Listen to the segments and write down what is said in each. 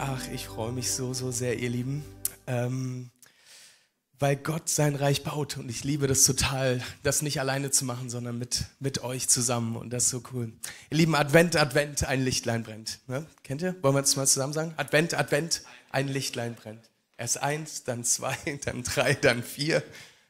Ach, ich freue mich so, so sehr, ihr Lieben. Ähm, weil Gott sein Reich baut und ich liebe das total, das nicht alleine zu machen, sondern mit, mit euch zusammen und das ist so cool. Ihr Lieben, Advent, Advent, ein Lichtlein brennt. Ne? Kennt ihr? Wollen wir das mal zusammen sagen? Advent, Advent, ein Lichtlein brennt. Erst eins, dann zwei, dann drei, dann vier,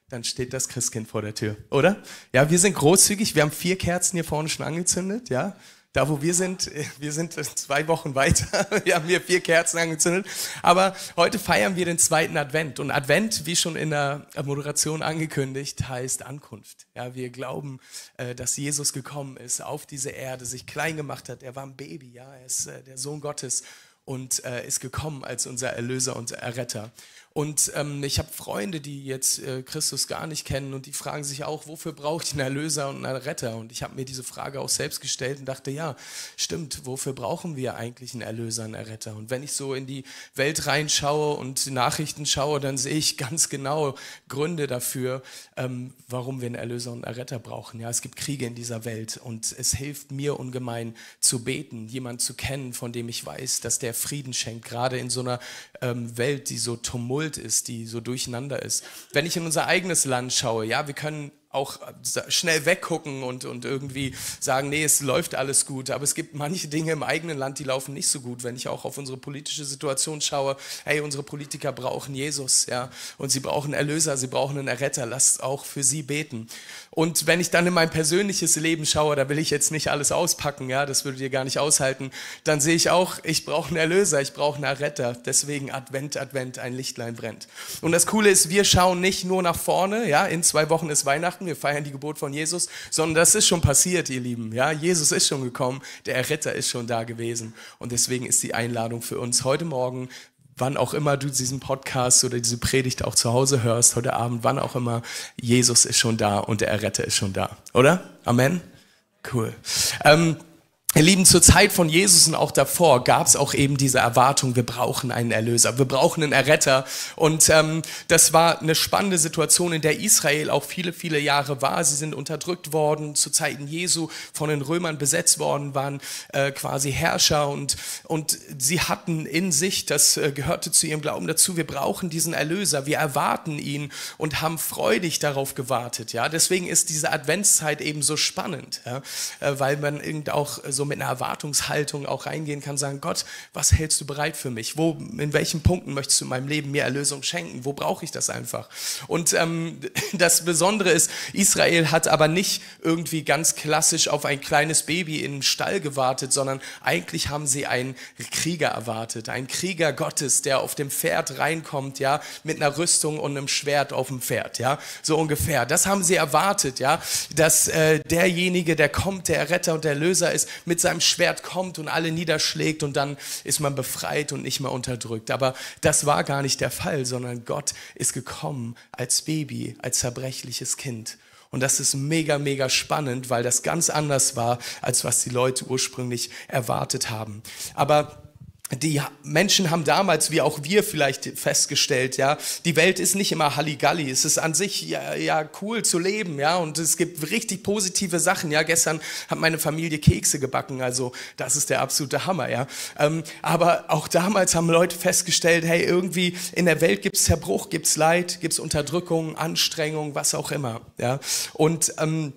dann steht das Christkind vor der Tür, oder? Ja, wir sind großzügig, wir haben vier Kerzen hier vorne schon angezündet, ja. Da, wo wir sind, wir sind zwei Wochen weiter. Wir haben hier vier Kerzen angezündet. Aber heute feiern wir den zweiten Advent. Und Advent, wie schon in der Moderation angekündigt, heißt Ankunft. Ja, wir glauben, äh, dass Jesus gekommen ist auf diese Erde, sich klein gemacht hat. Er war ein Baby, ja. Er ist äh, der Sohn Gottes und äh, ist gekommen als unser Erlöser und Erretter. Und ähm, ich habe Freunde, die jetzt äh, Christus gar nicht kennen und die fragen sich auch, wofür brauche ich einen Erlöser und einen Retter? Und ich habe mir diese Frage auch selbst gestellt und dachte, ja, stimmt, wofür brauchen wir eigentlich einen Erlöser, einen Erretter? Und wenn ich so in die Welt reinschaue und Nachrichten schaue, dann sehe ich ganz genau Gründe dafür, ähm, warum wir einen Erlöser und einen Erretter brauchen. Ja, es gibt Kriege in dieser Welt und es hilft mir ungemein zu beten, jemanden zu kennen, von dem ich weiß, dass der Frieden schenkt, gerade in so einer ähm, Welt, die so tumult ist, die so durcheinander ist. Wenn ich in unser eigenes Land schaue, ja, wir können auch schnell weggucken und, und irgendwie sagen, nee, es läuft alles gut. Aber es gibt manche Dinge im eigenen Land, die laufen nicht so gut. Wenn ich auch auf unsere politische Situation schaue, hey, unsere Politiker brauchen Jesus, ja, und sie brauchen Erlöser, sie brauchen einen Erretter. Lasst auch für sie beten. Und wenn ich dann in mein persönliches Leben schaue, da will ich jetzt nicht alles auspacken, ja, das würdet ihr gar nicht aushalten, dann sehe ich auch, ich brauche einen Erlöser, ich brauche einen Erretter. Deswegen Advent, Advent, ein Lichtlein brennt. Und das Coole ist, wir schauen nicht nur nach vorne, ja, in zwei Wochen ist Weihnachten, wir feiern die Geburt von Jesus, sondern das ist schon passiert, ihr Lieben. Ja, Jesus ist schon gekommen, der Erretter ist schon da gewesen. Und deswegen ist die Einladung für uns heute Morgen, wann auch immer du diesen Podcast oder diese Predigt auch zu Hause hörst, heute Abend, wann auch immer, Jesus ist schon da und der Erretter ist schon da. Oder? Amen? Cool. Ähm, Ihr Lieben, zur Zeit von Jesus und auch davor gab es auch eben diese Erwartung, wir brauchen einen Erlöser, wir brauchen einen Erretter. Und ähm, das war eine spannende Situation, in der Israel auch viele, viele Jahre war. Sie sind unterdrückt worden, zu Zeiten Jesu von den Römern besetzt worden, waren äh, quasi Herrscher und, und sie hatten in sich, das äh, gehörte zu ihrem Glauben dazu, wir brauchen diesen Erlöser, wir erwarten ihn und haben freudig darauf gewartet. Ja? Deswegen ist diese Adventszeit eben so spannend, ja? äh, weil man irgend auch so mit einer Erwartungshaltung auch reingehen kann, sagen, Gott, was hältst du bereit für mich? Wo, in welchen Punkten möchtest du in meinem Leben mir Erlösung schenken? Wo brauche ich das einfach? Und ähm, das Besondere ist, Israel hat aber nicht irgendwie ganz klassisch auf ein kleines Baby im Stall gewartet, sondern eigentlich haben sie einen Krieger erwartet, einen Krieger Gottes, der auf dem Pferd reinkommt, ja, mit einer Rüstung und einem Schwert auf dem Pferd, ja, so ungefähr. Das haben sie erwartet, ja, dass äh, derjenige, der kommt, der Retter und der Löser ist, mit seinem Schwert kommt und alle niederschlägt und dann ist man befreit und nicht mehr unterdrückt. Aber das war gar nicht der Fall, sondern Gott ist gekommen als Baby, als zerbrechliches Kind. Und das ist mega, mega spannend, weil das ganz anders war, als was die Leute ursprünglich erwartet haben. Aber die Menschen haben damals, wie auch wir vielleicht festgestellt, ja, die Welt ist nicht immer Halligalli. Es ist an sich ja, ja cool zu leben, ja, und es gibt richtig positive Sachen. Ja, gestern hat meine Familie Kekse gebacken, also das ist der absolute Hammer, ja. Ähm, aber auch damals haben Leute festgestellt, hey, irgendwie in der Welt gibt's Zerbruch, gibt's Leid, gibt's Unterdrückung, Anstrengung, was auch immer, ja. Und ähm,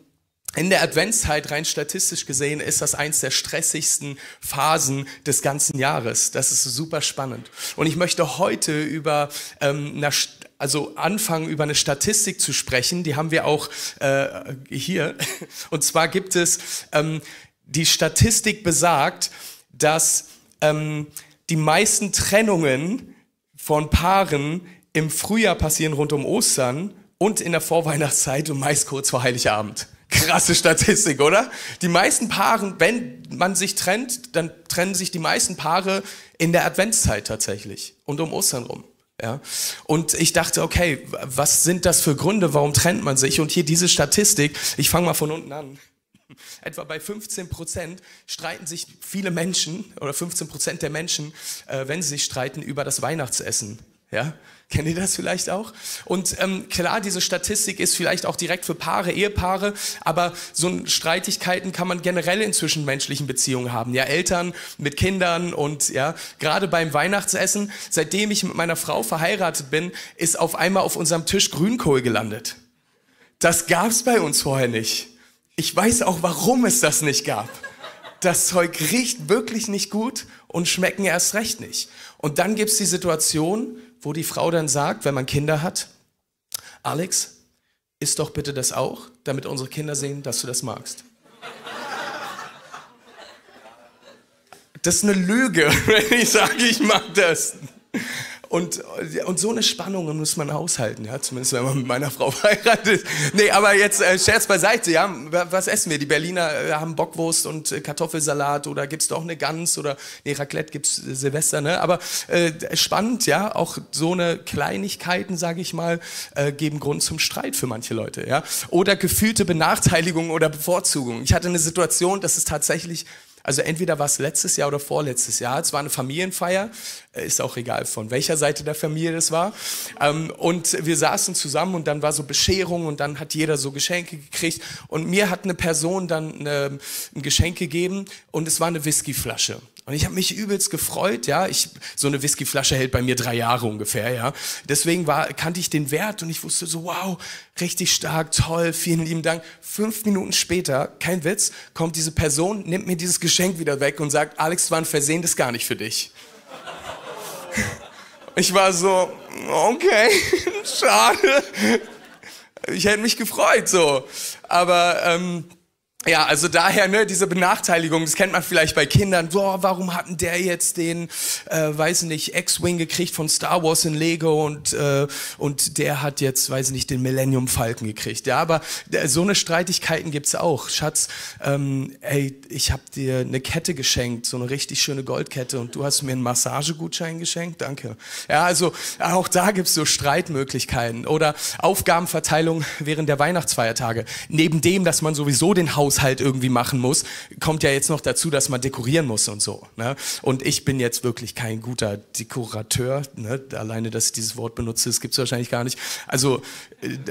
in der Adventszeit, rein statistisch gesehen, ist das eins der stressigsten Phasen des ganzen Jahres. Das ist super spannend. Und ich möchte heute über ähm, eine, also anfangen, über eine Statistik zu sprechen. Die haben wir auch äh, hier. Und zwar gibt es, ähm, die Statistik besagt, dass ähm, die meisten Trennungen von Paaren im Frühjahr passieren rund um Ostern und in der Vorweihnachtszeit und meist kurz vor Heiligabend. Krasse Statistik, oder? Die meisten Paare, wenn man sich trennt, dann trennen sich die meisten Paare in der Adventszeit tatsächlich und um Ostern rum. Ja? Und ich dachte, okay, was sind das für Gründe, warum trennt man sich? Und hier diese Statistik, ich fange mal von unten an. Etwa bei 15 Prozent streiten sich viele Menschen oder 15 Prozent der Menschen, äh, wenn sie sich streiten, über das Weihnachtsessen Ja, Kennt ihr das vielleicht auch? Und ähm, klar, diese Statistik ist vielleicht auch direkt für Paare, Ehepaare, aber so Streitigkeiten kann man generell in zwischenmenschlichen Beziehungen haben. Ja, Eltern mit Kindern und ja, gerade beim Weihnachtsessen, seitdem ich mit meiner Frau verheiratet bin, ist auf einmal auf unserem Tisch Grünkohl gelandet. Das gab's bei uns vorher nicht. Ich weiß auch, warum es das nicht gab. Das Zeug riecht wirklich nicht gut und schmecken erst recht nicht. Und dann gibt's die Situation, wo die Frau dann sagt, wenn man Kinder hat, Alex, isst doch bitte das auch, damit unsere Kinder sehen, dass du das magst. Das ist eine Lüge, wenn ich sage, ich mag das. Und, und so eine Spannung muss man aushalten, ja, zumindest wenn man mit meiner Frau verheiratet ist. Nee, aber jetzt äh, Scherz beiseite, ja, was essen wir? Die Berliner äh, haben Bockwurst und äh, Kartoffelsalat oder gibt's doch eine Gans oder nee, Raclette gibt's äh, Silvester, ne? Aber äh, spannend, ja, auch so eine Kleinigkeiten, sage ich mal, äh, geben Grund zum Streit für manche Leute, ja? Oder gefühlte Benachteiligung oder Bevorzugung. Ich hatte eine Situation, das ist tatsächlich also entweder war es letztes Jahr oder vorletztes Jahr. Es war eine Familienfeier, äh, ist auch egal von welcher Seite der Familie das war. Ähm, und wir saßen zusammen und dann war so Bescherung und dann hat jeder so Geschenke gekriegt. Und mir hat eine Person dann eine, ein Geschenk gegeben und es war eine Whiskyflasche. Und ich habe mich übelst gefreut, ja. Ich, so eine Whiskyflasche hält bei mir drei Jahre ungefähr, ja. Deswegen war, kannte ich den Wert und ich wusste so, wow, richtig stark, toll, vielen lieben Dank. Fünf Minuten später, kein Witz, kommt diese Person, nimmt mir dieses Geschenk wieder weg und sagt, Alex, war ein Versehen, das gar nicht für dich. Ich war so, okay, schade. Ich hätte mich gefreut, so. Aber, ähm, ja, also daher, ne, diese Benachteiligung, das kennt man vielleicht bei Kindern. Boah, warum hatten der jetzt den, äh, weiß nicht, X-Wing gekriegt von Star Wars in Lego und, äh, und der hat jetzt, weiß nicht, den Millennium Falken gekriegt. Ja, aber äh, so eine Streitigkeiten gibt's auch. Schatz, ähm, ey, ich hab dir eine Kette geschenkt, so eine richtig schöne Goldkette und du hast mir einen Massagegutschein geschenkt. Danke. Ja, also auch da gibt's so Streitmöglichkeiten oder Aufgabenverteilung während der Weihnachtsfeiertage. Neben dem, dass man sowieso den Haus Haushalt irgendwie machen muss, kommt ja jetzt noch dazu, dass man dekorieren muss und so. Ne? Und ich bin jetzt wirklich kein guter Dekorateur. Ne? Alleine, dass ich dieses Wort benutze, das gibt es wahrscheinlich gar nicht. Also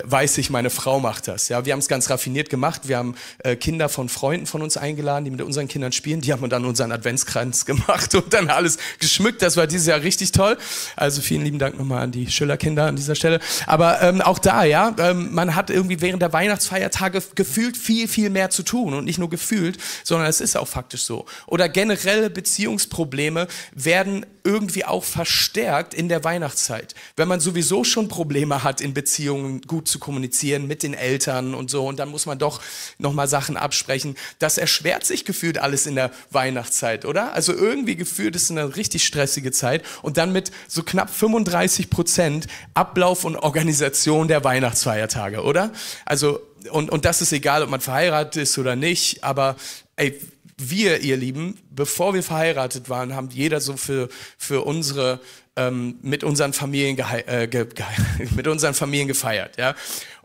weiß ich, meine Frau macht das. Ja, wir haben es ganz raffiniert gemacht. Wir haben äh, Kinder von Freunden von uns eingeladen, die mit unseren Kindern spielen. Die haben dann unseren Adventskranz gemacht und dann alles geschmückt. Das war dieses Jahr richtig toll. Also vielen lieben Dank nochmal an die Schillerkinder an dieser Stelle. Aber ähm, auch da, ja, ähm, man hat irgendwie während der Weihnachtsfeiertage gefühlt viel, viel mehr zu tun und nicht nur gefühlt, sondern es ist auch faktisch so. Oder generelle Beziehungsprobleme werden irgendwie auch verstärkt in der Weihnachtszeit. Wenn man sowieso schon Probleme hat, in Beziehungen gut zu kommunizieren mit den Eltern und so, und dann muss man doch nochmal Sachen absprechen. Das erschwert sich gefühlt alles in der Weihnachtszeit, oder? Also irgendwie gefühlt ist es eine richtig stressige Zeit und dann mit so knapp 35 Prozent Ablauf und Organisation der Weihnachtsfeiertage, oder? Also und, und das ist egal, ob man verheiratet ist oder nicht, aber ey, wir, ihr Lieben, bevor wir verheiratet waren, haben jeder so für, für unsere, ähm, mit, unseren Familien äh, mit unseren Familien gefeiert. Ja?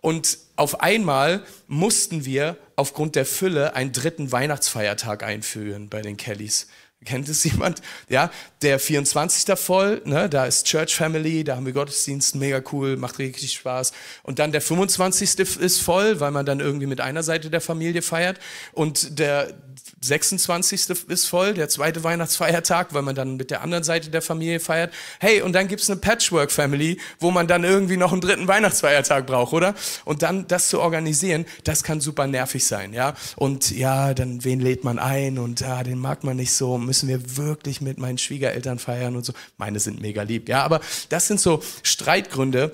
Und auf einmal mussten wir aufgrund der Fülle einen dritten Weihnachtsfeiertag einführen bei den Kellys. Kennt es jemand? Ja, der 24. voll, ne, da ist Church Family, da haben wir Gottesdienst, mega cool, macht richtig Spaß. Und dann der 25. ist voll, weil man dann irgendwie mit einer Seite der Familie feiert. Und der 26. ist voll, der zweite Weihnachtsfeiertag, weil man dann mit der anderen Seite der Familie feiert. Hey, und dann gibt's eine Patchwork Family, wo man dann irgendwie noch einen dritten Weihnachtsfeiertag braucht, oder? Und dann das zu organisieren, das kann super nervig sein, ja? Und ja, dann wen lädt man ein und ja, den mag man nicht so, müssen wir wirklich mit meinen Schwiegereltern feiern und so. Meine sind mega lieb, ja? Aber das sind so Streitgründe,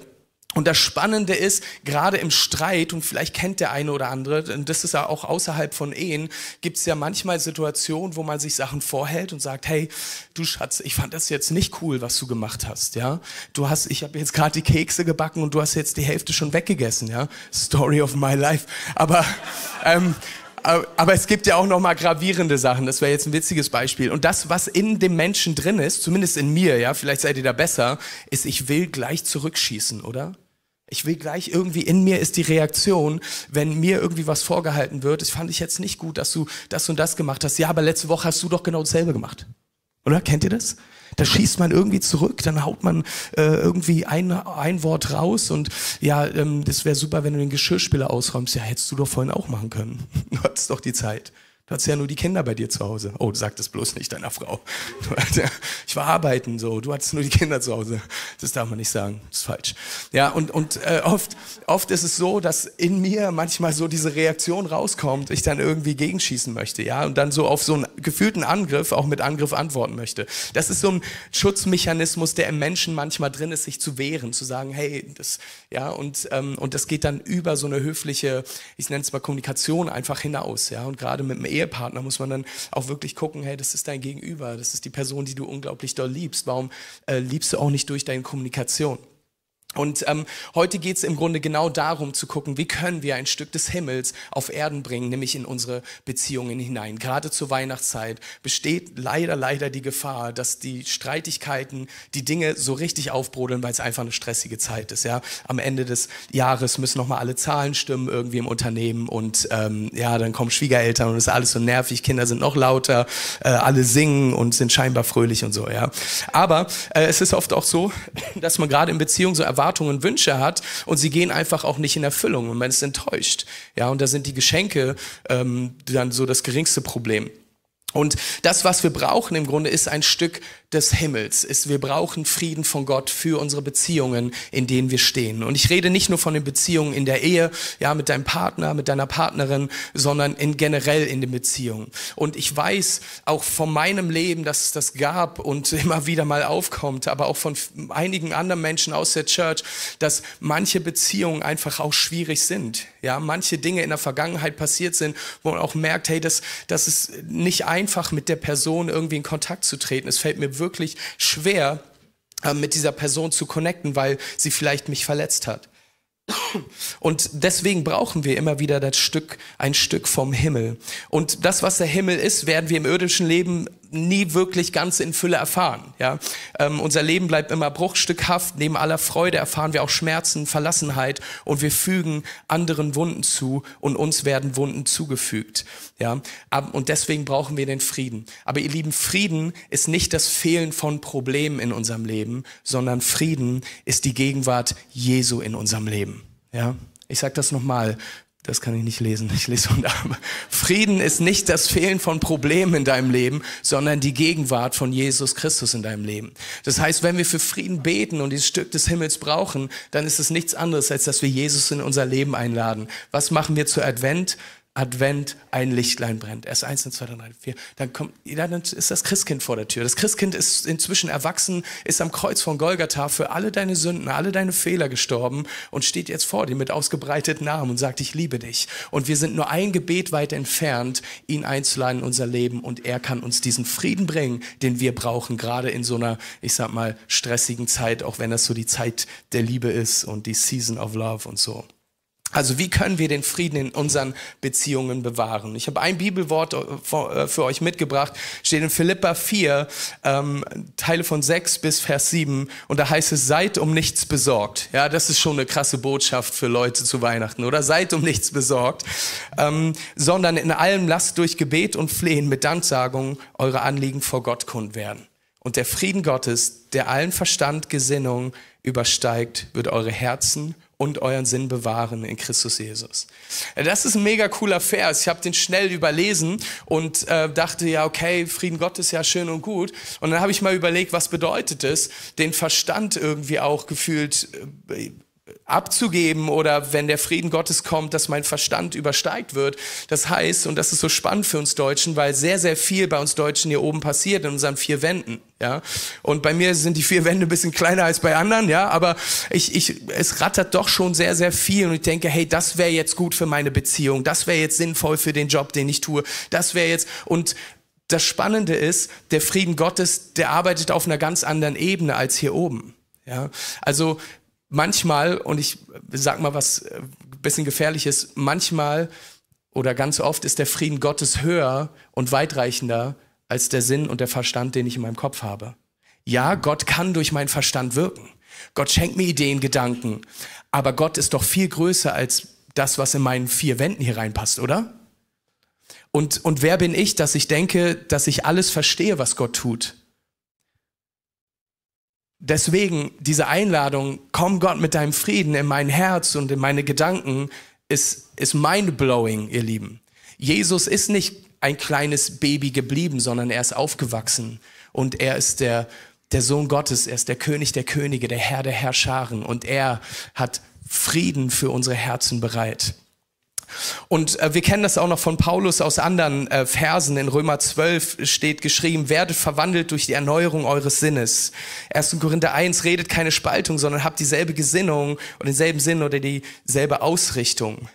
und das Spannende ist, gerade im Streit, und vielleicht kennt der eine oder andere, und das ist ja auch außerhalb von Ehen, gibt es ja manchmal Situationen, wo man sich Sachen vorhält und sagt, hey, du Schatz, ich fand das jetzt nicht cool, was du gemacht hast, ja. Du hast, ich habe jetzt gerade die Kekse gebacken und du hast jetzt die Hälfte schon weggegessen, ja. Story of my life. Aber ähm, aber es gibt ja auch noch mal gravierende Sachen. Das wäre jetzt ein witziges Beispiel. Und das, was in dem Menschen drin ist, zumindest in mir, ja, vielleicht seid ihr da besser, ist, ich will gleich zurückschießen, oder? Ich will gleich irgendwie in mir ist die Reaktion, wenn mir irgendwie was vorgehalten wird. Das fand ich jetzt nicht gut, dass du das und das gemacht hast. Ja, aber letzte Woche hast du doch genau dasselbe gemacht. Oder? Kennt ihr das? Da schießt man irgendwie zurück, dann haut man äh, irgendwie ein, ein Wort raus und ja, ähm, das wäre super, wenn du den Geschirrspüler ausräumst. Ja, hättest du doch vorhin auch machen können. Du hattest doch die Zeit. Du hattest ja nur die Kinder bei dir zu Hause. Oh, sag das bloß nicht deiner Frau. Ich war arbeiten so, du hattest nur die Kinder zu Hause. Das darf man nicht sagen, das ist falsch. Ja, und, und äh, oft, oft ist es so, dass in mir manchmal so diese Reaktion rauskommt, ich dann irgendwie gegenschießen möchte, ja, und dann so auf so einen gefühlten Angriff auch mit Angriff antworten möchte. Das ist so ein Schutzmechanismus, der im Menschen manchmal drin ist, sich zu wehren, zu sagen, hey, das, ja, und, ähm, und das geht dann über so eine höfliche, ich nenne es mal Kommunikation einfach hinaus, ja, und gerade mit dem Ehe Ehepartner muss man dann auch wirklich gucken, hey, das ist dein Gegenüber, das ist die Person, die du unglaublich doll liebst. Warum äh, liebst du auch nicht durch deine Kommunikation? Und ähm, heute geht es im Grunde genau darum zu gucken, wie können wir ein Stück des Himmels auf Erden bringen, nämlich in unsere Beziehungen hinein. Gerade zur Weihnachtszeit besteht leider, leider die Gefahr, dass die Streitigkeiten, die Dinge so richtig aufbrodeln, weil es einfach eine stressige Zeit ist. Ja, am Ende des Jahres müssen noch mal alle Zahlen stimmen irgendwie im Unternehmen und ähm, ja, dann kommen Schwiegereltern und es ist alles so nervig. Kinder sind noch lauter, äh, alle singen und sind scheinbar fröhlich und so. Ja, aber äh, es ist oft auch so, dass man gerade in Beziehungen so erwartet Erwartungen, Wünsche hat und sie gehen einfach auch nicht in Erfüllung und man ist enttäuscht. Ja, und da sind die Geschenke ähm, dann so das geringste Problem. Und das, was wir brauchen im Grunde, ist ein Stück des Himmels ist, wir brauchen Frieden von Gott für unsere Beziehungen, in denen wir stehen. Und ich rede nicht nur von den Beziehungen in der Ehe, ja, mit deinem Partner, mit deiner Partnerin, sondern in generell in den Beziehungen. Und ich weiß auch von meinem Leben, dass es das gab und immer wieder mal aufkommt, aber auch von einigen anderen Menschen aus der Church, dass manche Beziehungen einfach auch schwierig sind. Ja, manche Dinge in der Vergangenheit passiert sind, wo man auch merkt, hey, das, das ist nicht einfach mit der Person irgendwie in Kontakt zu treten. Es fällt mir wirklich schwer, äh, mit dieser Person zu connecten, weil sie vielleicht mich verletzt hat. Und deswegen brauchen wir immer wieder das Stück, ein Stück vom Himmel. Und das, was der Himmel ist, werden wir im irdischen Leben nie wirklich ganz in Fülle erfahren. Ja? Ähm, unser Leben bleibt immer bruchstückhaft. Neben aller Freude erfahren wir auch Schmerzen, Verlassenheit und wir fügen anderen Wunden zu und uns werden Wunden zugefügt. Ja? Und deswegen brauchen wir den Frieden. Aber ihr lieben, Frieden ist nicht das Fehlen von Problemen in unserem Leben, sondern Frieden ist die Gegenwart Jesu in unserem Leben. Ja? Ich sage das nochmal. Das kann ich nicht lesen. Ich lese von da. Frieden ist nicht das Fehlen von Problemen in deinem Leben, sondern die Gegenwart von Jesus Christus in deinem Leben. Das heißt, wenn wir für Frieden beten und dieses Stück des Himmels brauchen, dann ist es nichts anderes, als dass wir Jesus in unser Leben einladen. Was machen wir zu Advent? Advent ein Lichtlein brennt. Erst eins, zwei, drei, vier. Dann kommt, dann ist das Christkind vor der Tür. Das Christkind ist inzwischen erwachsen, ist am Kreuz von Golgatha für alle deine Sünden, alle deine Fehler gestorben und steht jetzt vor dir mit ausgebreiteten Armen und sagt, ich liebe dich. Und wir sind nur ein Gebet weit entfernt, ihn einzuladen in unser Leben und er kann uns diesen Frieden bringen, den wir brauchen, gerade in so einer, ich sag mal, stressigen Zeit, auch wenn das so die Zeit der Liebe ist und die Season of Love und so. Also wie können wir den Frieden in unseren Beziehungen bewahren? Ich habe ein Bibelwort äh, äh, für euch mitgebracht, steht in Philippa 4, ähm, Teile von 6 bis Vers 7 und da heißt es, seid um nichts besorgt. Ja, das ist schon eine krasse Botschaft für Leute zu Weihnachten, oder? Seid um nichts besorgt, ähm, sondern in allem lasst durch Gebet und Flehen mit Danksagung eure Anliegen vor Gott kund werden. Und der Frieden Gottes, der allen Verstand, Gesinnung übersteigt, wird eure Herzen und euren Sinn bewahren in Christus Jesus. Das ist ein mega cooler Vers. Ich habe den schnell überlesen und äh, dachte, ja, okay, Frieden Gottes ja schön und gut. Und dann habe ich mal überlegt, was bedeutet es, den Verstand irgendwie auch gefühlt äh, abzugeben oder wenn der Frieden Gottes kommt, dass mein Verstand übersteigt wird. Das heißt, und das ist so spannend für uns Deutschen, weil sehr, sehr viel bei uns Deutschen hier oben passiert in unseren vier Wänden. Ja, und bei mir sind die vier Wände ein bisschen kleiner als bei anderen, ja, aber ich, ich, es rattert doch schon sehr, sehr viel und ich denke, hey, das wäre jetzt gut für meine Beziehung, das wäre jetzt sinnvoll für den Job, den ich tue, das wäre jetzt, und das Spannende ist, der Frieden Gottes, der arbeitet auf einer ganz anderen Ebene als hier oben. Ja, also manchmal, und ich sag mal was äh, bisschen gefährliches, manchmal oder ganz oft ist der Frieden Gottes höher und weitreichender als der Sinn und der Verstand, den ich in meinem Kopf habe. Ja, Gott kann durch meinen Verstand wirken. Gott schenkt mir Ideen, Gedanken. Aber Gott ist doch viel größer als das, was in meinen vier Wänden hier reinpasst, oder? Und, und wer bin ich, dass ich denke, dass ich alles verstehe, was Gott tut? Deswegen diese Einladung, komm Gott mit deinem Frieden in mein Herz und in meine Gedanken, ist, ist mind-blowing, ihr Lieben. Jesus ist nicht ein kleines Baby geblieben, sondern er ist aufgewachsen und er ist der, der Sohn Gottes, er ist der König der Könige, der Herr der Herrscharen und er hat Frieden für unsere Herzen bereit. Und äh, wir kennen das auch noch von Paulus aus anderen äh, Versen. In Römer 12 steht geschrieben, werdet verwandelt durch die Erneuerung eures Sinnes. 1. Korinther 1 redet keine Spaltung, sondern habt dieselbe Gesinnung und denselben Sinn oder dieselbe Ausrichtung.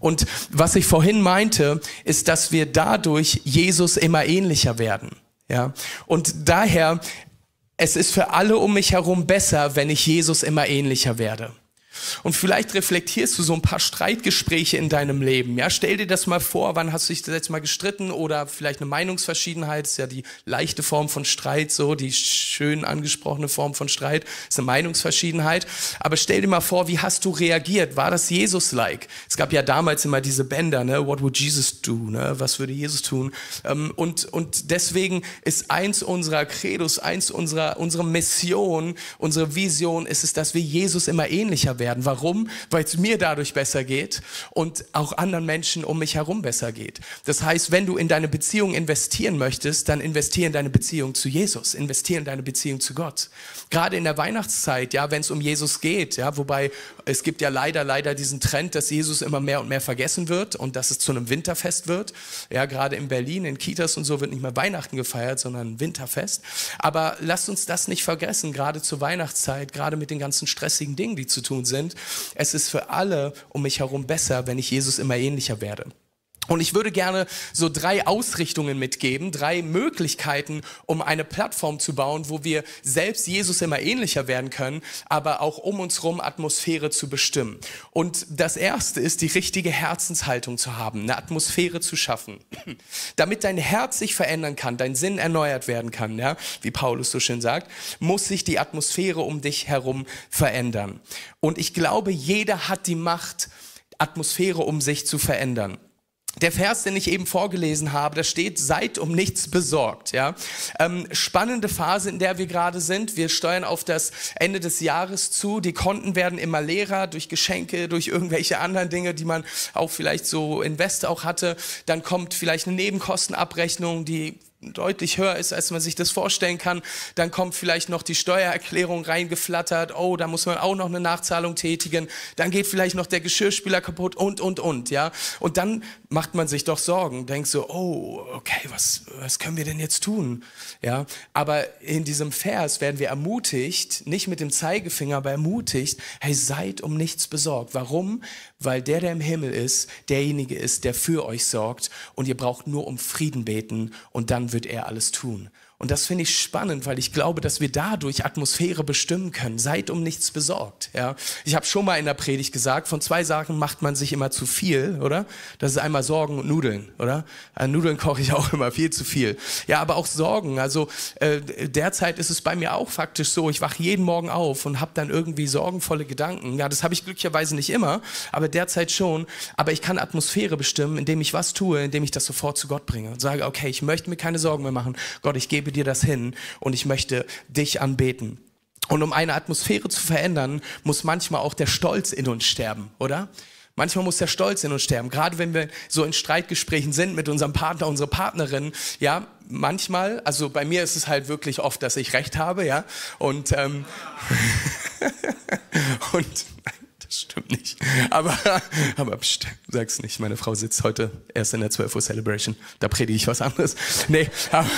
Und was ich vorhin meinte, ist, dass wir dadurch Jesus immer ähnlicher werden. Ja? Und daher, es ist für alle um mich herum besser, wenn ich Jesus immer ähnlicher werde. Und vielleicht reflektierst du so ein paar Streitgespräche in deinem Leben. Ja, stell dir das mal vor, wann hast du dich das letzte Mal gestritten oder vielleicht eine Meinungsverschiedenheit, ist ja die leichte Form von Streit, so die schön angesprochene Form von Streit, ist eine Meinungsverschiedenheit. Aber stell dir mal vor, wie hast du reagiert? War das Jesus-like? Es gab ja damals immer diese Bänder, ne? What would Jesus do? Ne? Was würde Jesus tun? Ähm, und, und deswegen ist eins unserer Credos, eins unserer, unserer Mission, unsere Vision ist es, dass wir Jesus immer ähnlicher werden. Warum? Weil es mir dadurch besser geht und auch anderen Menschen um mich herum besser geht. Das heißt, wenn du in deine Beziehung investieren möchtest, dann investiere in deine Beziehung zu Jesus, investiere in deine Beziehung zu Gott. Gerade in der Weihnachtszeit, ja, wenn es um Jesus geht, ja, wobei es gibt ja leider, leider diesen Trend, dass Jesus immer mehr und mehr vergessen wird und dass es zu einem Winterfest wird. Ja, gerade in Berlin, in Kitas und so wird nicht mehr Weihnachten gefeiert, sondern Winterfest. Aber lasst uns das nicht vergessen, gerade zur Weihnachtszeit, gerade mit den ganzen stressigen Dingen, die zu tun sind. Es ist für alle um mich herum besser, wenn ich Jesus immer ähnlicher werde. Und ich würde gerne so drei Ausrichtungen mitgeben, drei Möglichkeiten, um eine Plattform zu bauen, wo wir selbst Jesus immer ähnlicher werden können, aber auch um uns herum Atmosphäre zu bestimmen. Und das erste ist, die richtige Herzenshaltung zu haben, eine Atmosphäre zu schaffen. Damit dein Herz sich verändern kann, dein Sinn erneuert werden kann, ja, wie Paulus so schön sagt, muss sich die Atmosphäre um dich herum verändern. Und ich glaube, jeder hat die Macht, Atmosphäre um sich zu verändern der Vers, den ich eben vorgelesen habe, da steht, seid um nichts besorgt. Ja? Ähm, spannende Phase, in der wir gerade sind. Wir steuern auf das Ende des Jahres zu. Die Konten werden immer leerer durch Geschenke, durch irgendwelche anderen Dinge, die man auch vielleicht so Invest auch hatte. Dann kommt vielleicht eine Nebenkostenabrechnung, die deutlich höher ist, als man sich das vorstellen kann. Dann kommt vielleicht noch die Steuererklärung reingeflattert. Oh, da muss man auch noch eine Nachzahlung tätigen. Dann geht vielleicht noch der Geschirrspüler kaputt und, und, und, ja. Und dann macht man sich doch Sorgen, denkt so, oh, okay, was, was können wir denn jetzt tun? Ja. Aber in diesem Vers werden wir ermutigt, nicht mit dem Zeigefinger, aber ermutigt, hey, seid um nichts besorgt. Warum? Weil der, der im Himmel ist, derjenige ist, der für euch sorgt und ihr braucht nur um Frieden beten und dann wird er alles tun. Und das finde ich spannend, weil ich glaube, dass wir dadurch Atmosphäre bestimmen können. Seid um nichts besorgt. Ja, ich habe schon mal in der Predigt gesagt, von zwei Sachen macht man sich immer zu viel, oder? Das ist einmal Sorgen und Nudeln, oder? An äh, Nudeln koche ich auch immer viel zu viel. Ja, aber auch Sorgen. Also äh, derzeit ist es bei mir auch faktisch so. Ich wache jeden Morgen auf und habe dann irgendwie sorgenvolle Gedanken. Ja, das habe ich glücklicherweise nicht immer, aber derzeit schon. Aber ich kann Atmosphäre bestimmen, indem ich was tue, indem ich das sofort zu Gott bringe und sage, okay, ich möchte mir keine Sorgen mehr machen. Gott, ich gebe gebe dir das hin und ich möchte dich anbeten. Und um eine Atmosphäre zu verändern, muss manchmal auch der Stolz in uns sterben, oder? Manchmal muss der Stolz in uns sterben. Gerade wenn wir so in Streitgesprächen sind mit unserem Partner, unserer Partnerin, ja, manchmal, also bei mir ist es halt wirklich oft, dass ich Recht habe, ja, und, ähm, und stimmt nicht. Aber, aber pst, sag's nicht. Meine Frau sitzt heute erst in der 12 Uhr Celebration. Da predige ich was anderes. Nee, aber,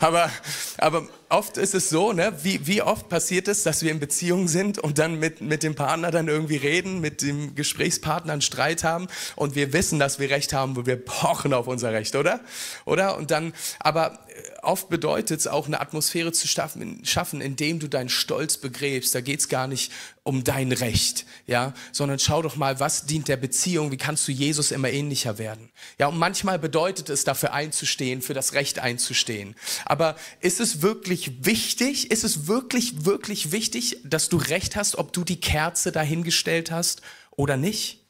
aber, aber oft ist es so, ne? wie, wie oft passiert es, dass wir in Beziehungen sind und dann mit, mit dem Partner dann irgendwie reden, mit dem Gesprächspartner einen Streit haben und wir wissen, dass wir Recht haben, wo wir pochen auf unser Recht, oder? Oder? Und dann, aber oft bedeutet es auch eine Atmosphäre zu schaffen, schaffen, indem du deinen Stolz begräbst. Da geht es gar nicht um dein Recht, ja, sondern schau doch mal, was dient der Beziehung, wie kannst du Jesus immer ähnlicher werden. Ja, und manchmal bedeutet es dafür einzustehen, für das Recht einzustehen. Aber ist es wirklich wichtig, ist es wirklich, wirklich wichtig, dass du Recht hast, ob du die Kerze dahingestellt hast oder nicht?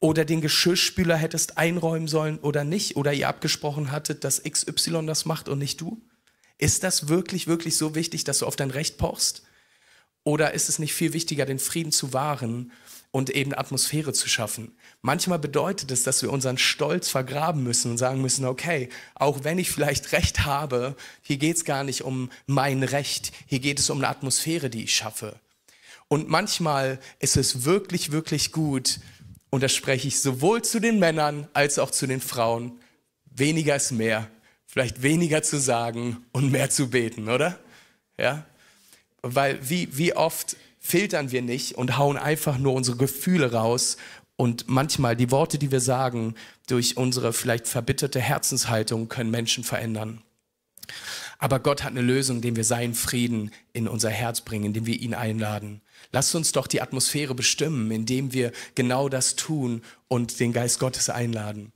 oder den Geschirrspüler hättest einräumen sollen oder nicht oder ihr abgesprochen hattet, dass XY das macht und nicht du? Ist das wirklich, wirklich so wichtig, dass du auf dein Recht pochst? Oder ist es nicht viel wichtiger, den Frieden zu wahren und eben Atmosphäre zu schaffen? Manchmal bedeutet es, dass wir unseren Stolz vergraben müssen und sagen müssen, okay, auch wenn ich vielleicht Recht habe, hier geht es gar nicht um mein Recht, hier geht es um eine Atmosphäre, die ich schaffe. Und manchmal ist es wirklich, wirklich gut, und das spreche ich sowohl zu den Männern als auch zu den Frauen, weniger ist mehr. Vielleicht weniger zu sagen und mehr zu beten, oder? Ja? Weil wie, wie oft filtern wir nicht und hauen einfach nur unsere Gefühle raus und manchmal die Worte, die wir sagen, durch unsere vielleicht verbitterte Herzenshaltung können Menschen verändern. Aber Gott hat eine Lösung, indem wir seinen Frieden in unser Herz bringen, indem wir ihn einladen. Lasst uns doch die Atmosphäre bestimmen, indem wir genau das tun und den Geist Gottes einladen.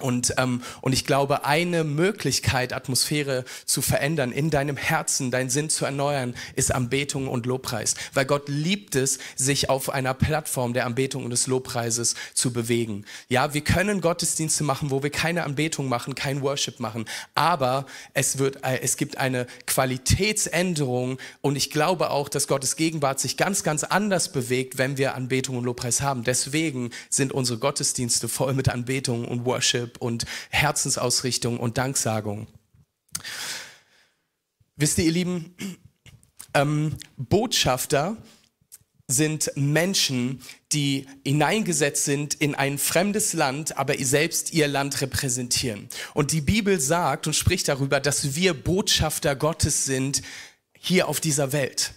Und, ähm, und ich glaube, eine Möglichkeit, Atmosphäre zu verändern, in deinem Herzen, deinen Sinn zu erneuern, ist Anbetung und Lobpreis. Weil Gott liebt es, sich auf einer Plattform der Anbetung und des Lobpreises zu bewegen. Ja, wir können Gottesdienste machen, wo wir keine Anbetung machen, kein Worship machen. Aber es, wird, äh, es gibt eine Qualitätsänderung und ich glaube auch, dass Gottes Gegenwart sich ganz, ganz anders bewegt, wenn wir Anbetung und Lobpreis haben. Deswegen sind unsere Gottesdienste voll mit Anbetung und Worship Worship und Herzensausrichtung und Danksagung. Wisst ihr, ihr Lieben, ähm, Botschafter sind Menschen, die hineingesetzt sind in ein fremdes Land, aber selbst ihr Land repräsentieren. Und die Bibel sagt und spricht darüber, dass wir Botschafter Gottes sind hier auf dieser Welt.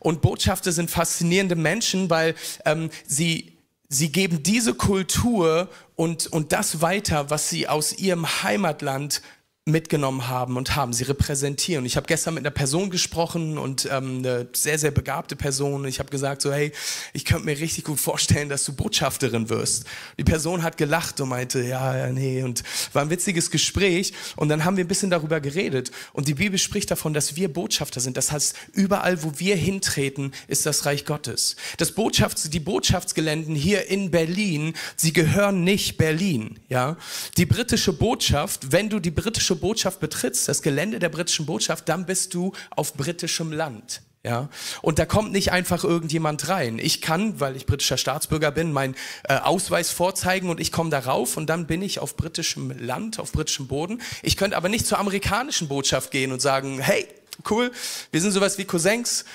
Und Botschafter sind faszinierende Menschen, weil ähm, sie sie geben diese Kultur und, und das weiter, was sie aus ihrem Heimatland mitgenommen haben und haben. Sie repräsentieren. Ich habe gestern mit einer Person gesprochen und ähm, eine sehr, sehr begabte Person. Ich habe gesagt so, hey, ich könnte mir richtig gut vorstellen, dass du Botschafterin wirst. Die Person hat gelacht und meinte, ja, nee. Und war ein witziges Gespräch. Und dann haben wir ein bisschen darüber geredet. Und die Bibel spricht davon, dass wir Botschafter sind. Das heißt, überall, wo wir hintreten, ist das Reich Gottes. Das Botschafts-, die Botschaftsgeländen hier in Berlin, sie gehören nicht Berlin. Ja, Die britische Botschaft, wenn du die britische britische Botschaft betrittst, das Gelände der britischen Botschaft, dann bist du auf britischem Land. Ja, und da kommt nicht einfach irgendjemand rein. Ich kann, weil ich britischer Staatsbürger bin, meinen äh, Ausweis vorzeigen und ich komme darauf und dann bin ich auf britischem Land, auf britischem Boden. Ich könnte aber nicht zur amerikanischen Botschaft gehen und sagen, hey, cool, wir sind sowas wie Cousins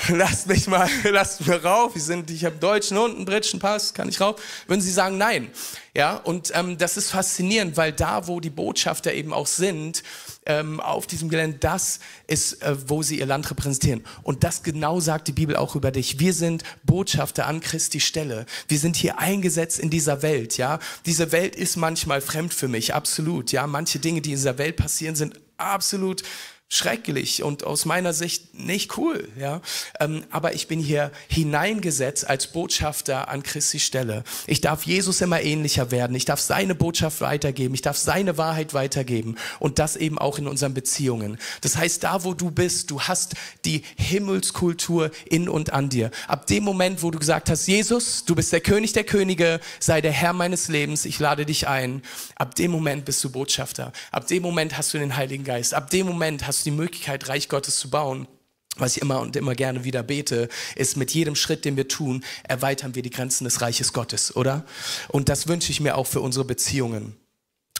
lasst mich mal, lasst mir rauf, wir ich habe deutschen und einen britischen Pass, kann ich rauf? Würden sie sagen, nein. Ja, und ähm, das ist faszinierend, weil da, wo die Botschafter eben auch sind, ähm, auf diesem Gelände, das ist, äh, wo sie ihr Land repräsentieren. Und das genau sagt die Bibel auch über dich. Wir sind Botschafter an Christi Stelle. Wir sind hier eingesetzt in dieser Welt, ja. Diese Welt ist manchmal fremd für mich, absolut, ja. Manche Dinge, die in dieser Welt passieren, sind absolut schrecklich und aus meiner Sicht nicht cool, ja. Ähm, aber ich bin hier hineingesetzt als Botschafter an Christi Stelle. Ich darf Jesus immer ähnlicher werden. Ich darf seine Botschaft weitergeben. Ich darf seine Wahrheit weitergeben und das eben auch in unseren Beziehungen. Das heißt, da wo du bist, du hast die Himmelskultur in und an dir. Ab dem Moment, wo du gesagt hast, Jesus, du bist der König der Könige, sei der Herr meines Lebens, ich lade dich ein. Ab dem Moment bist du Botschafter. Ab dem Moment hast du den Heiligen Geist. Ab dem Moment hast du die Möglichkeit, Reich Gottes zu bauen. Was ich immer und immer gerne wieder bete, ist mit jedem Schritt, den wir tun, erweitern wir die Grenzen des Reiches Gottes, oder? Und das wünsche ich mir auch für unsere Beziehungen.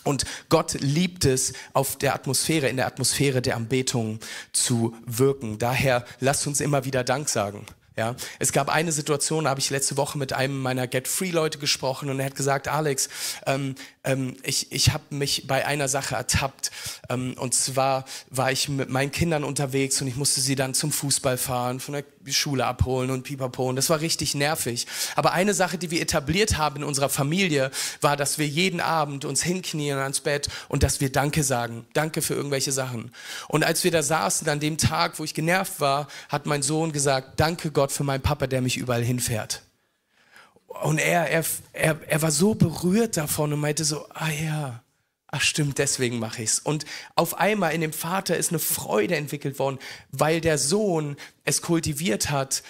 Und Gott liebt es, auf der Atmosphäre, in der Atmosphäre der Anbetung zu wirken. Daher lasst uns immer wieder Dank sagen. Ja, es gab eine Situation, da habe ich letzte Woche mit einem meiner Get Free Leute gesprochen und er hat gesagt, Alex, ähm, ähm, ich, ich habe mich bei einer Sache ertappt. Ähm, und zwar war ich mit meinen Kindern unterwegs und ich musste sie dann zum Fußball fahren, von der Schule abholen und pipapo. Und das war richtig nervig. Aber eine Sache, die wir etabliert haben in unserer Familie, war, dass wir jeden Abend uns hinknien ans Bett und dass wir Danke sagen. Danke für irgendwelche Sachen. Und als wir da saßen, an dem Tag, wo ich genervt war, hat mein Sohn gesagt, danke Gott für meinen Papa, der mich überall hinfährt. Und er, er, er, er war so berührt davon und meinte so, ah ja, ach stimmt, deswegen mache ich's. Und auf einmal in dem Vater ist eine Freude entwickelt worden, weil der Sohn es kultiviert hat.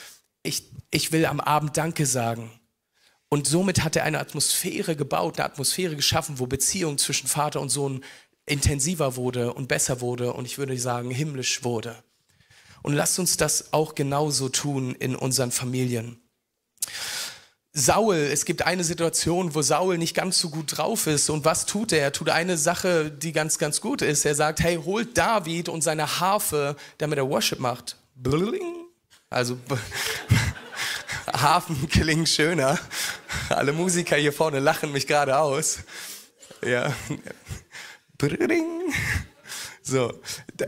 Ich, ich will am Abend Danke sagen. Und somit hat er eine Atmosphäre gebaut, eine Atmosphäre geschaffen, wo Beziehung zwischen Vater und Sohn intensiver wurde und besser wurde und ich würde sagen himmlisch wurde. Und lasst uns das auch genauso tun in unseren Familien. Saul, es gibt eine Situation, wo Saul nicht ganz so gut drauf ist. Und was tut er? Er tut eine Sache, die ganz, ganz gut ist. Er sagt, hey, holt David und seine Harfe, damit er Worship macht. Also Hafen klingt schöner. Alle Musiker hier vorne lachen mich gerade aus. Ja. So.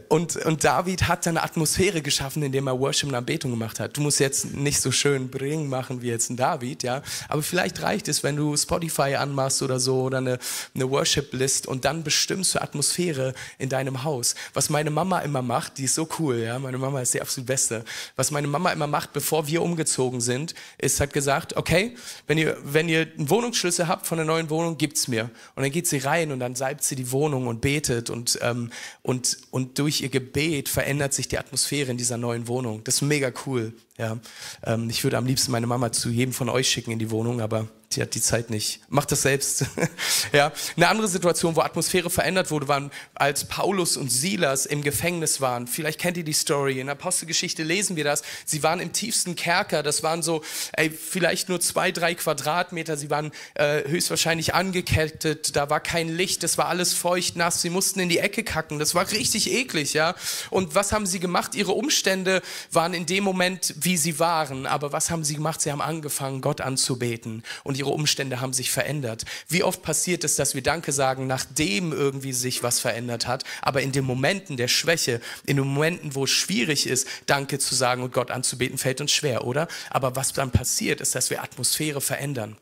Und, und David hat eine Atmosphäre geschaffen, indem er Worship und Anbetung gemacht hat. Du musst jetzt nicht so schön bringen machen wie jetzt ein David, ja. Aber vielleicht reicht es, wenn du Spotify anmachst oder so oder eine, eine Worship-List und dann bestimmst du Atmosphäre in deinem Haus. Was meine Mama immer macht, die ist so cool, ja. Meine Mama ist die absolut Beste. Was meine Mama immer macht, bevor wir umgezogen sind, ist, hat gesagt, okay, wenn ihr, wenn ihr einen Wohnungsschlüssel habt von der neuen Wohnung, gibt's mir. Und dann geht sie rein und dann salbt sie die Wohnung und betet und, ähm, und, und durch ihr Gebet verändert sich die Atmosphäre in dieser neuen Wohnung. Das ist mega cool. Ja. Ähm, ich würde am liebsten meine Mama zu jedem von euch schicken in die Wohnung, aber die hat die Zeit nicht. Macht das selbst. ja. Eine andere Situation, wo Atmosphäre verändert wurde, waren, als Paulus und Silas im Gefängnis waren. Vielleicht kennt ihr die Story. In der Apostelgeschichte lesen wir das. Sie waren im tiefsten Kerker. Das waren so, ey, vielleicht nur zwei, drei Quadratmeter. Sie waren äh, höchstwahrscheinlich angekettet. Da war kein Licht. Das war alles feucht, nass. Sie mussten in die Ecke kacken. Das war richtig eklig, ja. Und was haben sie gemacht? Ihre Umstände waren in dem Moment, wie sie waren. Aber was haben sie gemacht? Sie haben angefangen, Gott anzubeten. Und ihre Umstände haben sich verändert. Wie oft passiert es, dass wir Danke sagen, nachdem irgendwie sich was verändert hat, aber in den Momenten der Schwäche, in den Momenten, wo es schwierig ist, Danke zu sagen und Gott anzubeten, fällt uns schwer, oder? Aber was dann passiert, ist, dass wir Atmosphäre verändern.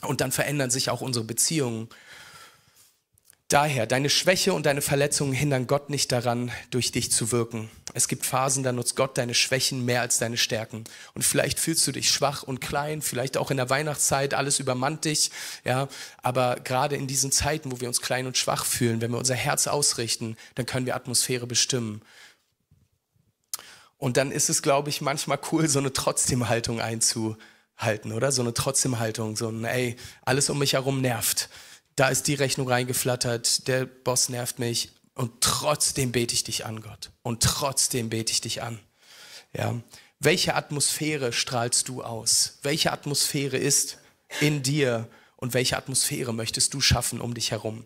Und dann verändern sich auch unsere Beziehungen. Daher, deine Schwäche und deine Verletzungen hindern Gott nicht daran, durch dich zu wirken. Es gibt Phasen, da nutzt Gott deine Schwächen mehr als deine Stärken. Und vielleicht fühlst du dich schwach und klein, vielleicht auch in der Weihnachtszeit, alles übermannt dich, ja. Aber gerade in diesen Zeiten, wo wir uns klein und schwach fühlen, wenn wir unser Herz ausrichten, dann können wir Atmosphäre bestimmen. Und dann ist es, glaube ich, manchmal cool, so eine Trotzdem-Haltung einzuhalten, oder? So eine Trotzdem-Haltung, so ein, ey, alles um mich herum nervt da ist die Rechnung reingeflattert, der Boss nervt mich und trotzdem bete ich dich an, Gott. Und trotzdem bete ich dich an. Ja. Welche Atmosphäre strahlst du aus? Welche Atmosphäre ist in dir und welche Atmosphäre möchtest du schaffen um dich herum?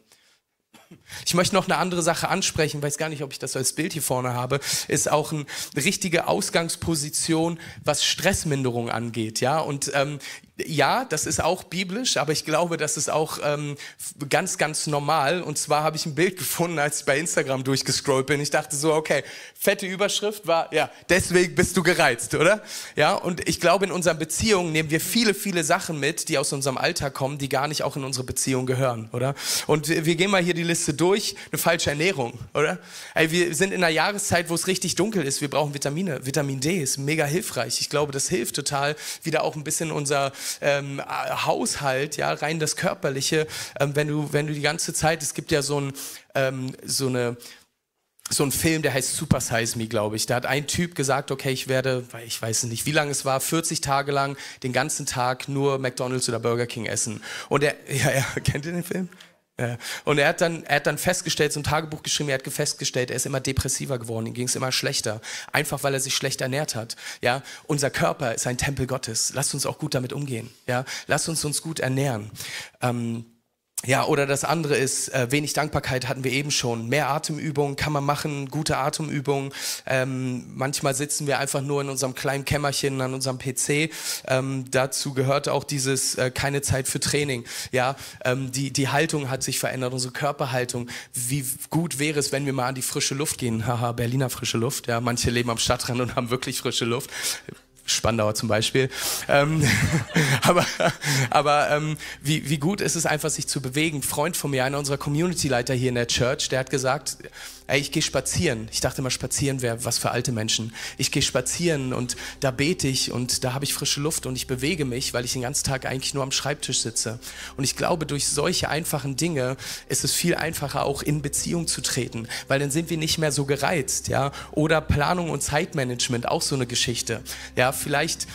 Ich möchte noch eine andere Sache ansprechen, weiß gar nicht, ob ich das als Bild hier vorne habe, ist auch eine richtige Ausgangsposition, was Stressminderung angeht, ja. Und ähm, ja, das ist auch biblisch, aber ich glaube, das ist auch ähm, ganz, ganz normal. Und zwar habe ich ein Bild gefunden, als ich bei Instagram durchgescrollt bin. Ich dachte so, okay, fette Überschrift war, ja, deswegen bist du gereizt, oder? Ja, und ich glaube, in unseren Beziehungen nehmen wir viele, viele Sachen mit, die aus unserem Alltag kommen, die gar nicht auch in unsere Beziehung gehören, oder? Und wir, gehen mal hier die Liste durch. Eine falsche Ernährung, oder? Ey, wir sind in einer Jahreszeit, wo es richtig dunkel ist. Wir brauchen Vitamine. Vitamin D ist mega hilfreich. Ich glaube, das hilft total, wieder auch ein bisschen unser ähm, Haushalt, ja, rein das Körperliche, ähm, wenn du, wenn du die ganze Zeit, es gibt ja so ein, ähm, so eine, so ein Film, der heißt Super Size Me, glaube ich. Da hat ein Typ gesagt, okay, ich werde, ich weiß nicht, wie lange es war, 40 Tage lang den ganzen Tag nur McDonald's oder Burger King essen. Und er, ja, ja, kennt ihr den Film? Ja. Und er hat, dann, er hat dann festgestellt, so ein Tagebuch geschrieben, er hat festgestellt, er ist immer depressiver geworden, ihm ging es immer schlechter, einfach weil er sich schlecht ernährt hat. Ja, unser Körper ist ein Tempel Gottes. Lasst uns auch gut damit umgehen. Ja, lasst uns uns gut ernähren. Ähm, ja, oder das andere ist, äh, wenig Dankbarkeit hatten wir eben schon. Mehr Atemübungen kann man machen, gute Atemübungen. Ähm, manchmal sitzen wir einfach nur in unserem kleinen Kämmerchen an unserem PC. Ähm, dazu gehört auch dieses äh, keine Zeit für Training. Ja, ähm, die, die Haltung hat sich verändert, unsere Körperhaltung. Wie gut wäre es, wenn wir mal an die frische Luft gehen? Haha, Berliner frische Luft. Ja, manche leben am Stadtrand und haben wirklich frische Luft. Spandauer zum Beispiel. Ähm, aber aber ähm, wie, wie gut ist es einfach, sich zu bewegen. Freund von mir, einer unserer Community-Leiter hier in der Church, der hat gesagt, ey, ich gehe spazieren. Ich dachte immer, spazieren wäre was für alte Menschen. Ich gehe spazieren und da bete ich und da habe ich frische Luft und ich bewege mich, weil ich den ganzen Tag eigentlich nur am Schreibtisch sitze. Und ich glaube, durch solche einfachen Dinge ist es viel einfacher, auch in Beziehung zu treten, weil dann sind wir nicht mehr so gereizt, ja. Oder Planung und Zeitmanagement, auch so eine Geschichte. Ja, vielleicht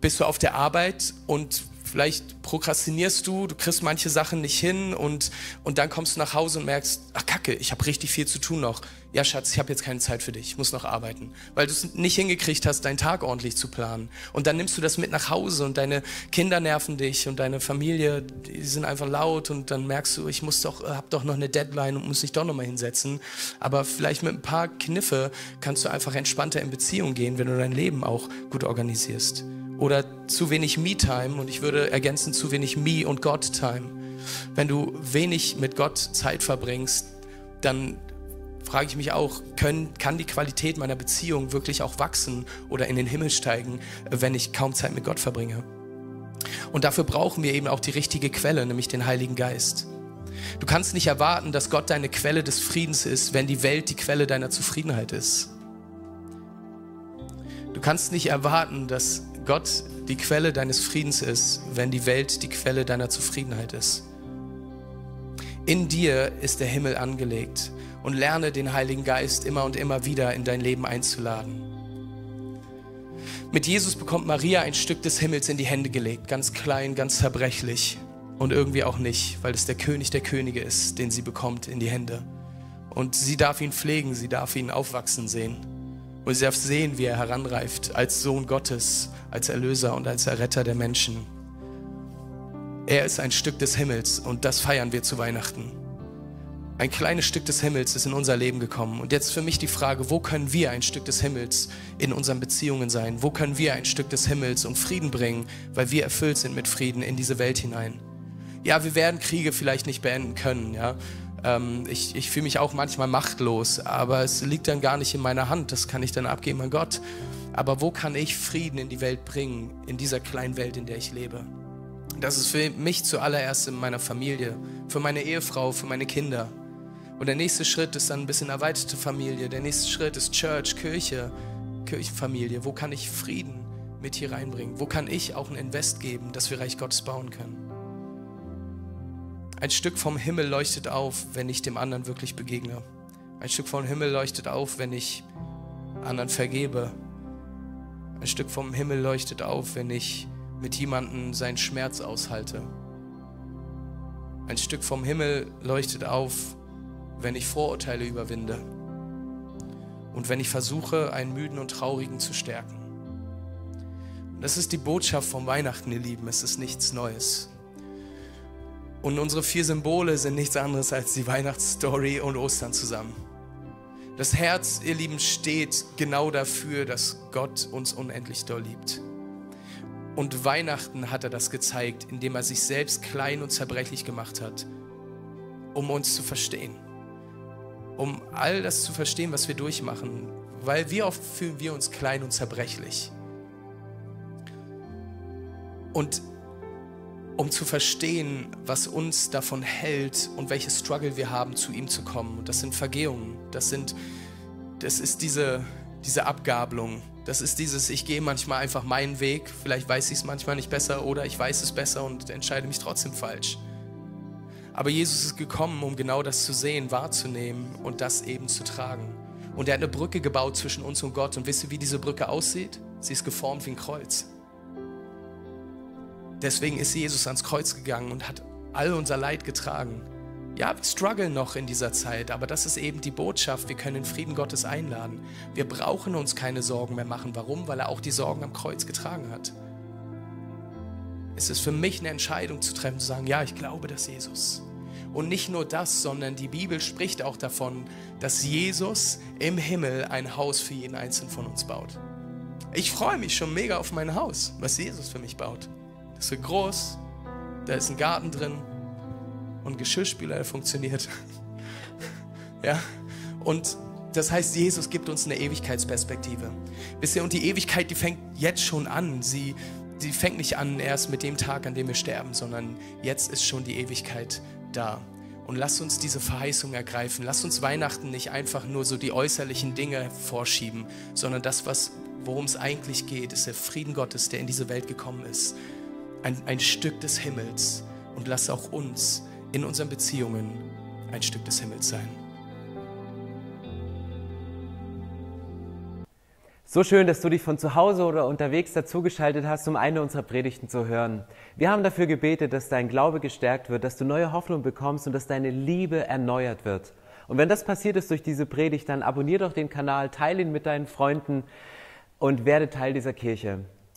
bist du auf der Arbeit und Vielleicht prokrastinierst du, du kriegst manche Sachen nicht hin und, und dann kommst du nach Hause und merkst, ach Kacke, ich habe richtig viel zu tun noch. Ja, Schatz, ich habe jetzt keine Zeit für dich, ich muss noch arbeiten. Weil du es nicht hingekriegt hast, deinen Tag ordentlich zu planen. Und dann nimmst du das mit nach Hause und deine Kinder nerven dich und deine Familie, die sind einfach laut und dann merkst du, ich muss doch, hab doch noch eine Deadline und muss mich doch nochmal hinsetzen. Aber vielleicht mit ein paar Kniffe kannst du einfach entspannter in Beziehung gehen, wenn du dein Leben auch gut organisierst oder zu wenig Me-Time und ich würde ergänzen zu wenig Me- und God-Time. Wenn du wenig mit Gott Zeit verbringst, dann frage ich mich auch, können, kann die Qualität meiner Beziehung wirklich auch wachsen oder in den Himmel steigen, wenn ich kaum Zeit mit Gott verbringe? Und dafür brauchen wir eben auch die richtige Quelle, nämlich den Heiligen Geist. Du kannst nicht erwarten, dass Gott deine Quelle des Friedens ist, wenn die Welt die Quelle deiner Zufriedenheit ist. Du kannst nicht erwarten, dass Gott die Quelle deines Friedens ist, wenn die Welt die Quelle deiner Zufriedenheit ist. In dir ist der Himmel angelegt und lerne den Heiligen Geist immer und immer wieder in dein Leben einzuladen. Mit Jesus bekommt Maria ein Stück des Himmels in die Hände gelegt, ganz klein, ganz zerbrechlich und irgendwie auch nicht, weil es der König der Könige ist, den sie bekommt in die Hände. Und sie darf ihn pflegen, sie darf ihn aufwachsen sehen. Und sie darf sehen, wie er heranreift als Sohn Gottes, als Erlöser und als Erretter der Menschen. Er ist ein Stück des Himmels und das feiern wir zu Weihnachten. Ein kleines Stück des Himmels ist in unser Leben gekommen. Und jetzt für mich die Frage, wo können wir ein Stück des Himmels in unseren Beziehungen sein? Wo können wir ein Stück des Himmels und Frieden bringen, weil wir erfüllt sind mit Frieden in diese Welt hinein? Ja, wir werden Kriege vielleicht nicht beenden können, ja. Ähm, ich ich fühle mich auch manchmal machtlos, aber es liegt dann gar nicht in meiner Hand. Das kann ich dann abgeben an Gott. Aber wo kann ich Frieden in die Welt bringen, in dieser kleinen Welt, in der ich lebe? Das ist für mich zuallererst in meiner Familie, für meine Ehefrau, für meine Kinder. Und der nächste Schritt ist dann ein bisschen erweiterte Familie. Der nächste Schritt ist Church, Kirche, Kirchenfamilie. Wo kann ich Frieden mit hier reinbringen? Wo kann ich auch ein Invest geben, dass wir Reich Gottes bauen können? Ein Stück vom Himmel leuchtet auf, wenn ich dem anderen wirklich begegne. Ein Stück vom Himmel leuchtet auf, wenn ich anderen vergebe. Ein Stück vom Himmel leuchtet auf, wenn ich mit jemandem seinen Schmerz aushalte. Ein Stück vom Himmel leuchtet auf, wenn ich Vorurteile überwinde. Und wenn ich versuche, einen müden und traurigen zu stärken. Das ist die Botschaft vom Weihnachten, ihr Lieben. Es ist nichts Neues. Und unsere vier Symbole sind nichts anderes als die Weihnachtsstory und Ostern zusammen. Das Herz, ihr Lieben, steht genau dafür, dass Gott uns unendlich doll liebt. Und Weihnachten hat er das gezeigt, indem er sich selbst klein und zerbrechlich gemacht hat, um uns zu verstehen. Um all das zu verstehen, was wir durchmachen. Weil wie oft fühlen wir uns klein und zerbrechlich. Und um zu verstehen, was uns davon hält und welche Struggle wir haben, zu ihm zu kommen. Und das sind Vergehungen, das, sind, das ist diese, diese Abgabelung, das ist dieses, ich gehe manchmal einfach meinen Weg, vielleicht weiß ich es manchmal nicht besser oder ich weiß es besser und entscheide mich trotzdem falsch. Aber Jesus ist gekommen, um genau das zu sehen, wahrzunehmen und das eben zu tragen. Und er hat eine Brücke gebaut zwischen uns und Gott. Und wisst ihr, wie diese Brücke aussieht? Sie ist geformt wie ein Kreuz. Deswegen ist Jesus ans Kreuz gegangen und hat all unser Leid getragen. Ja, wir strugglen noch in dieser Zeit, aber das ist eben die Botschaft. Wir können den Frieden Gottes einladen. Wir brauchen uns keine Sorgen mehr machen. Warum? Weil er auch die Sorgen am Kreuz getragen hat. Es ist für mich eine Entscheidung zu treffen, zu sagen, ja, ich glaube, dass Jesus. Und nicht nur das, sondern die Bibel spricht auch davon, dass Jesus im Himmel ein Haus für jeden Einzelnen von uns baut. Ich freue mich schon mega auf mein Haus, was Jesus für mich baut. Das wird groß, da ist ein Garten drin und Geschirrspüler, der funktioniert. ja, und das heißt, Jesus gibt uns eine Ewigkeitsperspektive. Wisst ihr, und die Ewigkeit, die fängt jetzt schon an. Sie, sie fängt nicht an erst mit dem Tag, an dem wir sterben, sondern jetzt ist schon die Ewigkeit da. Und lasst uns diese Verheißung ergreifen. Lasst uns Weihnachten nicht einfach nur so die äußerlichen Dinge vorschieben, sondern das, worum es eigentlich geht, ist der Frieden Gottes, der in diese Welt gekommen ist ein, ein Stück des Himmels und lass auch uns in unseren Beziehungen ein Stück des Himmels sein. So schön, dass du dich von zu Hause oder unterwegs dazugeschaltet hast, um eine unserer Predigten zu hören. Wir haben dafür gebetet, dass dein Glaube gestärkt wird, dass du neue Hoffnung bekommst und dass deine Liebe erneuert wird. Und wenn das passiert ist durch diese Predigt, dann abonnier doch den Kanal, teile ihn mit deinen Freunden und werde Teil dieser Kirche.